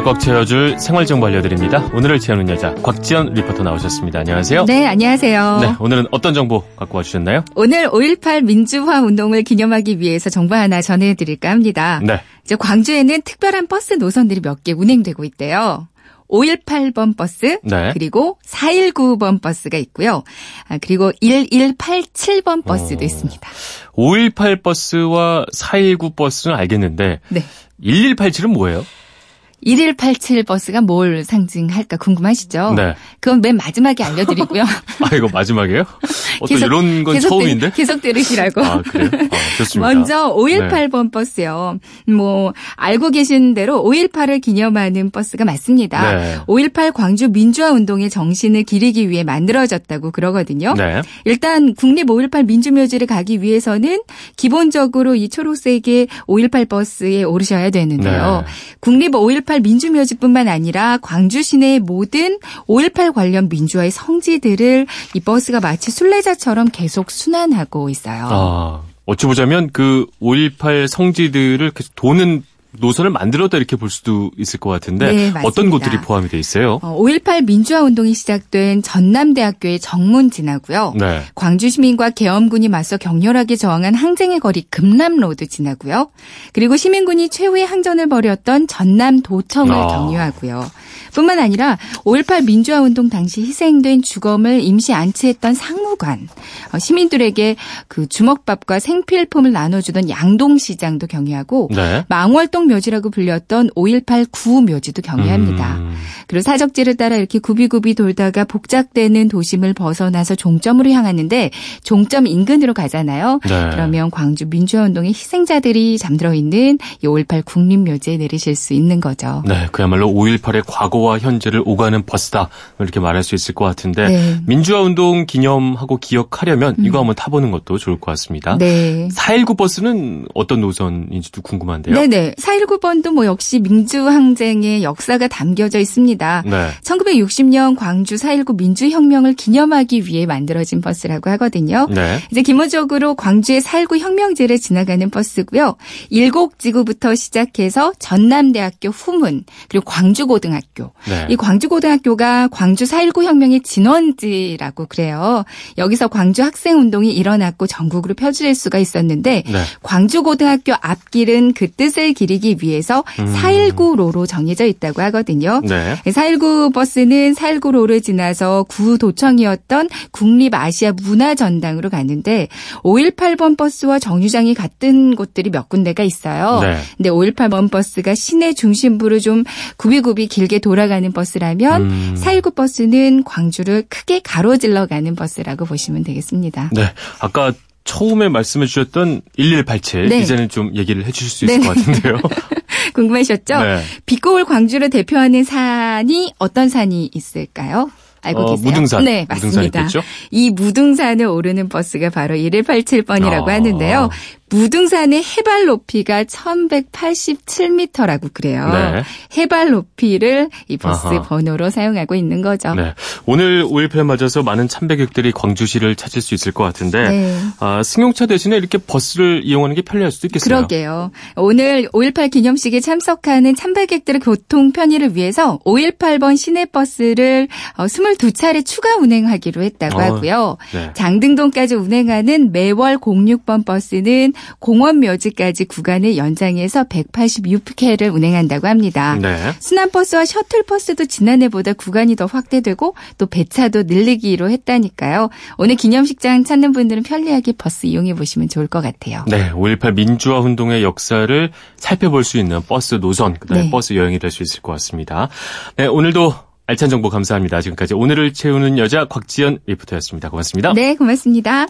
꽉 채워줄 생활 정보 알려드립니다. 오늘을 채우는 여자 곽지연 리포터 나오셨습니다. 안녕하세요. 네, 안녕하세요. 네, 오늘은 어떤 정보 갖고 와주셨나요? 오늘 5.18 민주화 운동을 기념하기 위해서 정보 하나 전해드릴까 합니다. 네. 이제 광주에는 특별한 버스 노선들이 몇 개 운행되고 있대요. 518번 버스, 네. 그리고 419번 버스가 있고요. 아, 그리고 1187번 버스도 어. 있습니다. 518 버스와 419 버스는 알겠는데 네. 1187은 뭐예요? 1187 버스가 뭘 상징할까 궁금하시죠? 네. 그건 맨 마지막에 알려드리고요. 아, 이거 마지막이에요? 어떤 이런 건 계속 처음인데? 들, 계속 들으시라고. 아, 그래요? 아, 좋습니다. 먼저 518번 버스요. 뭐 알고 계신 대로 5.18을 기념하는 버스가 맞습니다. 네. 5.18 광주 민주화 운동의 정신을 기리기 위해 만들어졌다고 그러거든요. 네. 일단 국립 5.18 민주묘지를 가기 위해서는 기본적으로 이 초록색의 5.18 버스에 오르셔야 되는데요. 네. 국립 5.18 민주묘지뿐만 아니라 광주 시내의 모든 5.18 관련 민주화의 성지들을 이 버스가 마치 순례자 처럼 계속 순환하고 있어요. 아, 어찌 보자면 그 518 성지들을 계속 도는 노선을 만들었다 이렇게 볼 수도 있을 것 같은데 네. 어떤 곳들이 포함이 돼 있어요? 어, 5.18 민주화 운동이 시작된 전남대학교의 정문 지나고요. 네. 광주 시민과 계엄군이 맞서 격렬하게 저항한 항쟁의 거리 금남로드 지나고요. 그리고 시민군이 최후의 항전을 벌였던 전남 도청을 아. 경유하고요. 뿐만 아니라 5.18 민주화 운동 당시 희생된 주검을 임시 안치했던 상무관, 어, 시민들에게 그 주먹밥과 생필품을 나눠주던 양동시장도 경유하고 네. 망월동 묘지라고 불렸던 5.18 구묘지도 경유합니다. 음. 그리고 사적지를 따라 이렇게 구비구비 돌다가 복잡되는 도심을 벗어나서 종점으로 향하는데 종점 인근으로 가잖아요. 네. 그러면 광주 민주화운동의 희생자들이 잠들어 있는 이5.18 국립묘지에 내리실 수 있는 거죠. 네, 그야말로 5.18의 과거 와 현재를 오가는 버스다. 이렇게 말할 수 있을 것 같은데 네. 음. 민주화 운동 기념하고 기억하려면 이거 한번 타보는 것도 좋을 것 같습니다. 네. 419 버스는 어떤 노선인지도 궁금한데요. 네네. 4.19 번도 뭐 역시 민주항쟁의 역사가 담겨져 있습니다. 네. 1960년 광주 4.19 민주혁명을 기념하기 위해 만들어진 버스라고 하거든요. 네. 이제 기본적으로 광주의 4.19 혁명제를 지나가는 버스고요. 일곡지구부터 시작해서 전남대학교 후문 그리고 광주고등학교. 네. 이 광주고등학교가 광주 4.19 혁명의 진원지라고 그래요. 여기서 광주 학생 운동이 일어났고 전국으로 펴질 수가 있었는데 네. 광주고등학교 앞길은 그 뜻을 기리기 위해서 음. 4.19로로 정해져 있다고 하거든요. 네. 4.19 버스는 4.19로를 지나서 구도청이었던 국립아시아 문화전당으로 가는데 5.18번 버스와 정류장이 같은 곳들이 몇 군데가 있어요. 네. 근데 5.18번 버스가 시내 중심부를 좀 굽이굽이 길게 돌아 가는 버스라면 음. 4.19 버스는 광주를 크게 가로질러 가는 버스라고 보시면 되겠습니다. 네. 아까 처음에 말씀해 주셨던 1187 네. 이제는 좀 얘기를 해 주실 수 있을 네네. 것 같은데요. 궁금하셨죠? 네. 빛고울 광주를 대표하는 산이 어떤 산이 있을까요? 알고 어, 계세요? 무등산. 네, 맞습니다. 있겠죠? 이 무등산을 오르는 버스가 바로 1187번이라고 아. 하는데요. 무등산의 해발 높이가 1187m라고 그래요. 네. 해발 높이를 이 버스 아하. 번호로 사용하고 있는 거죠. 네. 오늘 5.18 맞아서 많은 참배객들이 광주시를 찾을 수 있을 것 같은데 네. 아, 승용차 대신에 이렇게 버스를 이용하는 게 편리할 수도 있겠어요. 그러게요. 오늘 5.18 기념식에 참석하는 참배객들의 교통 편의를 위해서 5.18번 시내버스를 22차례 추가 운행하기로 했다고 어, 하고요. 네. 장등동까지 운행하는 매월 06번 버스는 공원묘지까지 구간을 연장해서 186회를 운행한다고 합니다. 네. 순환버스와 셔틀버스도 지난해보다 구간이 더 확대되고 또 배차도 늘리기로 했다니까요. 오늘 기념식장 찾는 분들은 편리하게 버스 이용해 보시면 좋을 것 같아요. 네, 5.18 민주화 운동의 역사를 살펴볼 수 있는 버스 노선, 그다음에 네. 버스 여행이 될 수 있을 것 같습니다. 네, 오늘도 알찬 정보 감사합니다. 지금까지 오늘을 채우는 여자 곽지연 리포터였습니다. 고맙습니다. 네, 고맙습니다.